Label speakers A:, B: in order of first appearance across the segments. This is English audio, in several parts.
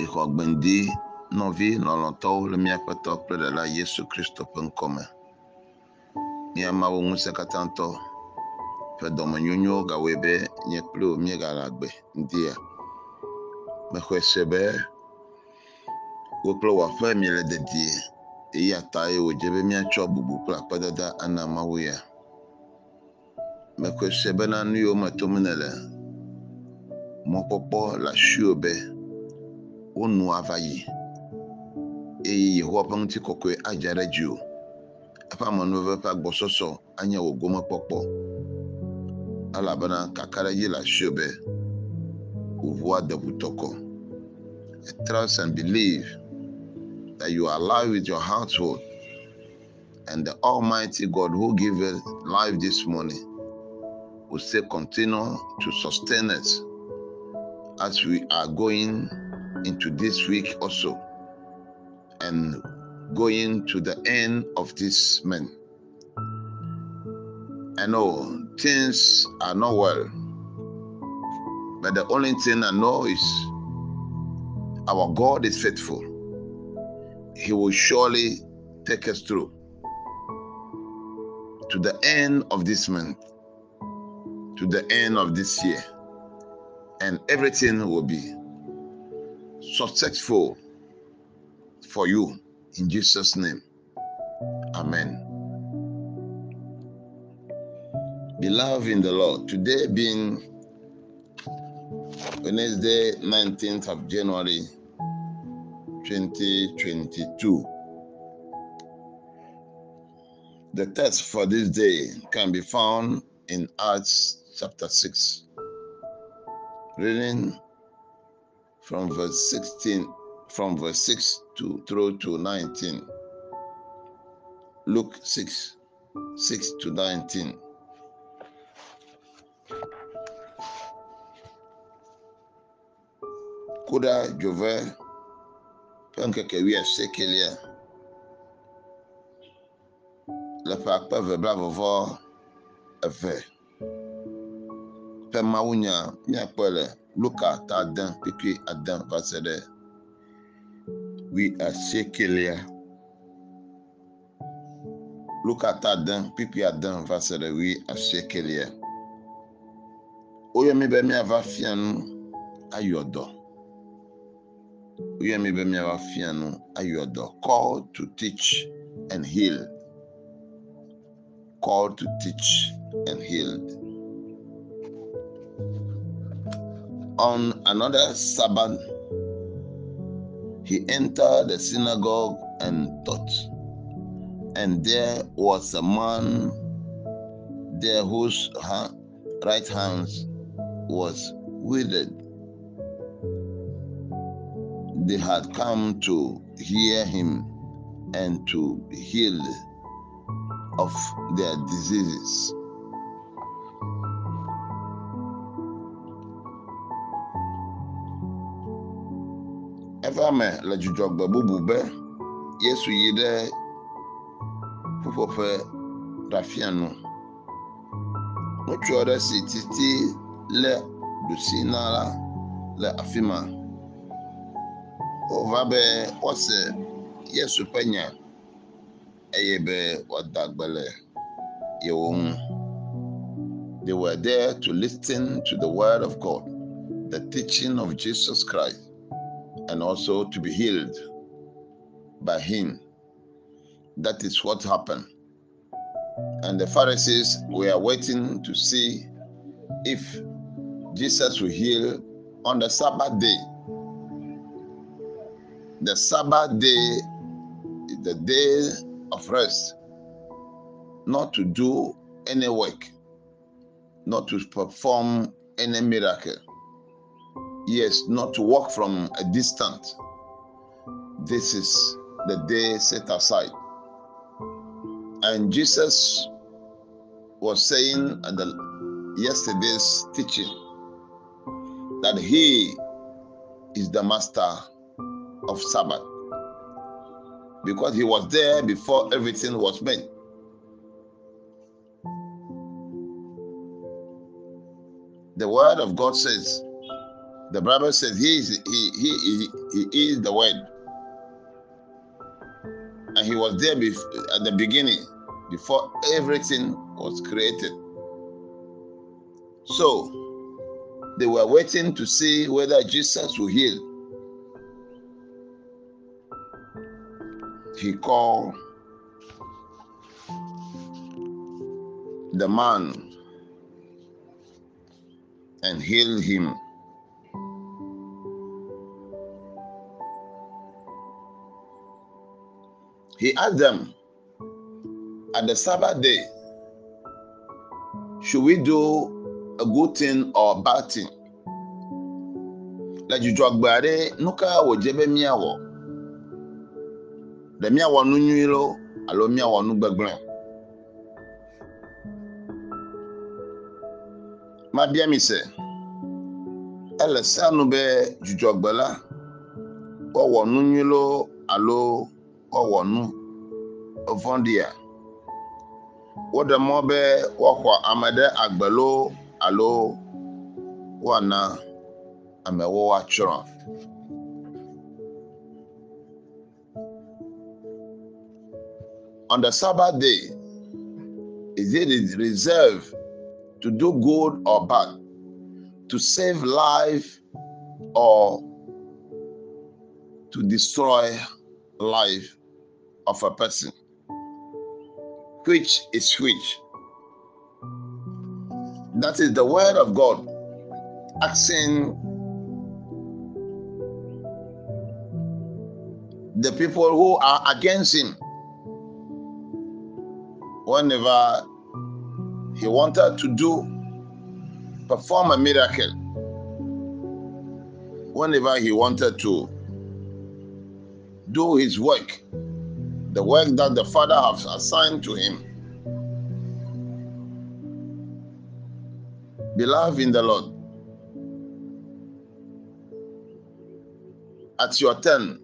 A: Mixɔ gbeŋdi nɔvi lɔlɔ̃tɔwo le míaƒe tɔ kple ɖela Yesu Kristo ƒe ŋkɔme. Mía Mawu ŋusẽkatãtɔ ƒe dɔmenyonyo gawɔe be nye kpli wò míegale agbe ŋdia. Mexɔe se be wò kple wò aƒe miele dedie eya tae wòdze be míatsɔ bubu kple akpedada ana Mawu ya. Mexɔe se bena nu yiwo me tom nèle mɔkpɔkpɔ le asiwò be wo ava yi eye Yehowa ƒe ŋutikɔkɔe adze ɖe dziwò. Eƒe amenuveve ƒe agbɔsɔsɔ anye wò gomekpɔkpɔ elabena kakaɖedzi le asiwò be wò ʋu ade ʋutɔkɔ. Trust and believe that you are alive with your household and the Almighty God who gave us life this morning will still continue to sustain us as we are going into this week also and going to the end of this month. I know things are not well, but the only thing I know is our God is faithful. He will surely take us through to the end of this month, to the end of this year, and everything will be successful for you in Jesus' name. Amen. Beloved in the Lord, today being Wednesday, 19th of January 2022. The text for this day can be found in Acts chapter 6, reading from verse 16, from verse 6 to through to 19. Luke 6, 6 to 19. Kuda dzove ƒe ŋkeke wuiasiekelia le ƒe akpe eve eve ƒe mawunya míakpɔe le Luka ta ade kpikpui ade va se ɖe wuiasiekelia. Luka ta ade kpikpui ade va se ɖe wuiasiekelia. Woyɔ mi be míava fia nu ayɔ dɔ. Woyɔ mi be míava fia nu ayɔ dɔ. Call to teach and heal. Call to teach and heal. On another Sabbath, he entered the synagogue and taught. And there was a man there whose right hand was withered. They had come to hear him and to be healed of their diseases. Eva me le dzudzɔgbe bubu be Yesu yi ɖe ƒuƒoƒe ɖafia nu. Ŋutsu aɖe si titi lé ɖusi na la le afi ma. Wova be woase Yesu ƒe nya eye be woada gbe le yewo ŋu. They were there to listen to the word of God, the teaching of Jesus Christ, and also to be healed by him. That is what happened. And the Pharisees were waiting to see if Jesus will heal on the Sabbath day. The Sabbath day is the day of rest, not to do any work, not to perform any miracle. Yes, not to walk from a distance. This is the day set aside. And Jesus was saying at the yesterday's teaching that he is the master of Sabbath because he was there before everything was made. The word of God says The Bible says he is he he he, he is the word. And he was there bef- at the beginning, before everything was created. So they were waiting to see whether Jesus will heal. He called the man and healed him. He asked them, at the Sabbath day, should we do a good thing or a bad thing? Le dzudzɔ gbe aɖe nu ka wòdze be míawɔ? Ɖe míawɔ nu nyui lo alo míawɔ nu gbegblẽ? Mabia mi se, ele sea nu be dzudzɔgbe la woawɔ nu nyui lo alo woawɔ nu vɔ̃ɖia? Woɖe mɔ be woaxɔ ame ɖe agbe lo alo woana amewo woatsrɔ̃. On the Sabbath day, is it reserved to do good or bad, to save life or to destroy life of a person? Which is which? That is the word of God asking the people who are against him whenever he wanted to do perform a miracle whenever he wanted to do his work the work that the father has assigned to him. Beloved in the lord. At your turn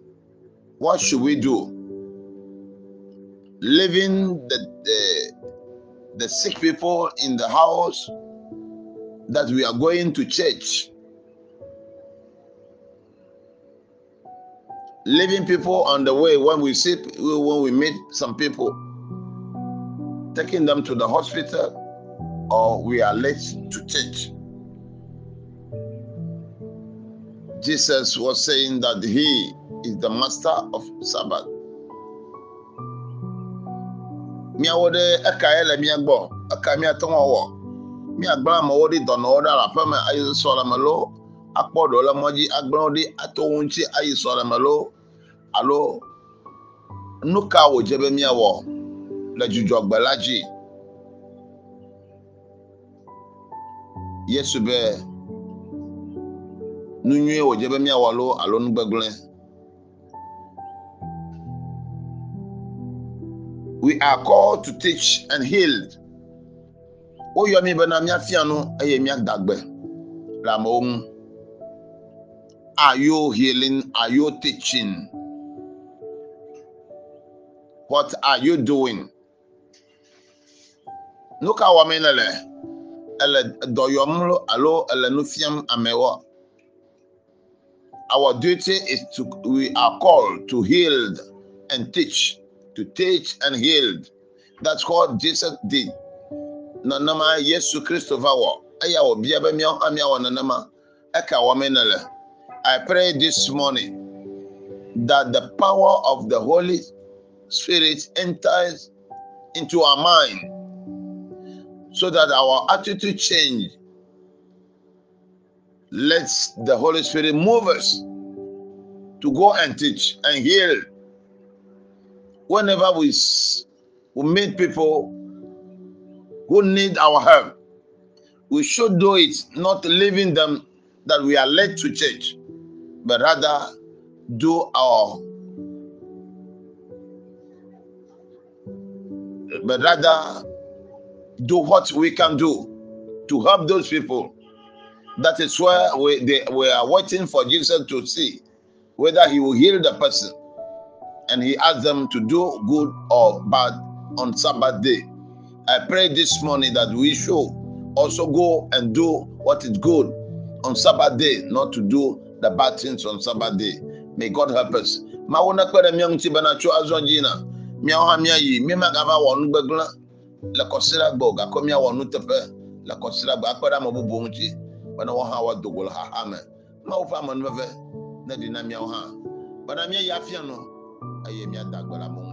A: what should we do? Leaving the, the the sick people in the house that we are going to church leaving people on the way when we see when we meet some people taking them to the hospital or we are late to church. Jesus was saying that he is the master of sabbath. Eka ɖi ato alo nu ka wòdze be miawɔ le dzudzɔgbe la dzi. Yesu be nu nyuie wòdze be miawɔ lo alo nu gbegblẽ we are called to teach and heal. Woyɔ mi bena míafia nu eye míada gbe le amewo ŋu. Are you healing? Are you teaching what are you doing ka wɔm ne le ele dɔyɔm lo alo ele nu fiam amewo our duty is to we are called to heal and teach to teach and heal. That's what Jesus did. Nanama Yesu Christo vawo. Aya wo bia be miao amia wo nanama. Eka wo menele. I pray this morning that the power of the Holy Spirit enters into our mind so that our attitude change. Let the Holy Spirit move us to go and teach and heal whenever we, we meet people who need our help, we should do it, not leaving them that we are late to church, but rather do our but rather do what we can do to help those people. That is where we, they, we are waiting for Jesus to see whether he will heal the person and he asked them to do good or bad on Sabbath day. I pray this morning that we should also go and do what is good on Sabbath day, not to do the bad things on Sabbath day. May God help us. miawo hã miayi miama gava wɔ nu gbegblẽ le kɔsira gbɔ gakɔ miawɔ nu teƒe le kɔsira gbɔ akpe ɖe ame bubu ŋuti bena wo hã woado go le haxa me. Mawo ƒe amenuveve ne ɖi na miawo hã bena miayi afia nɔ eye miada gbe le amewo.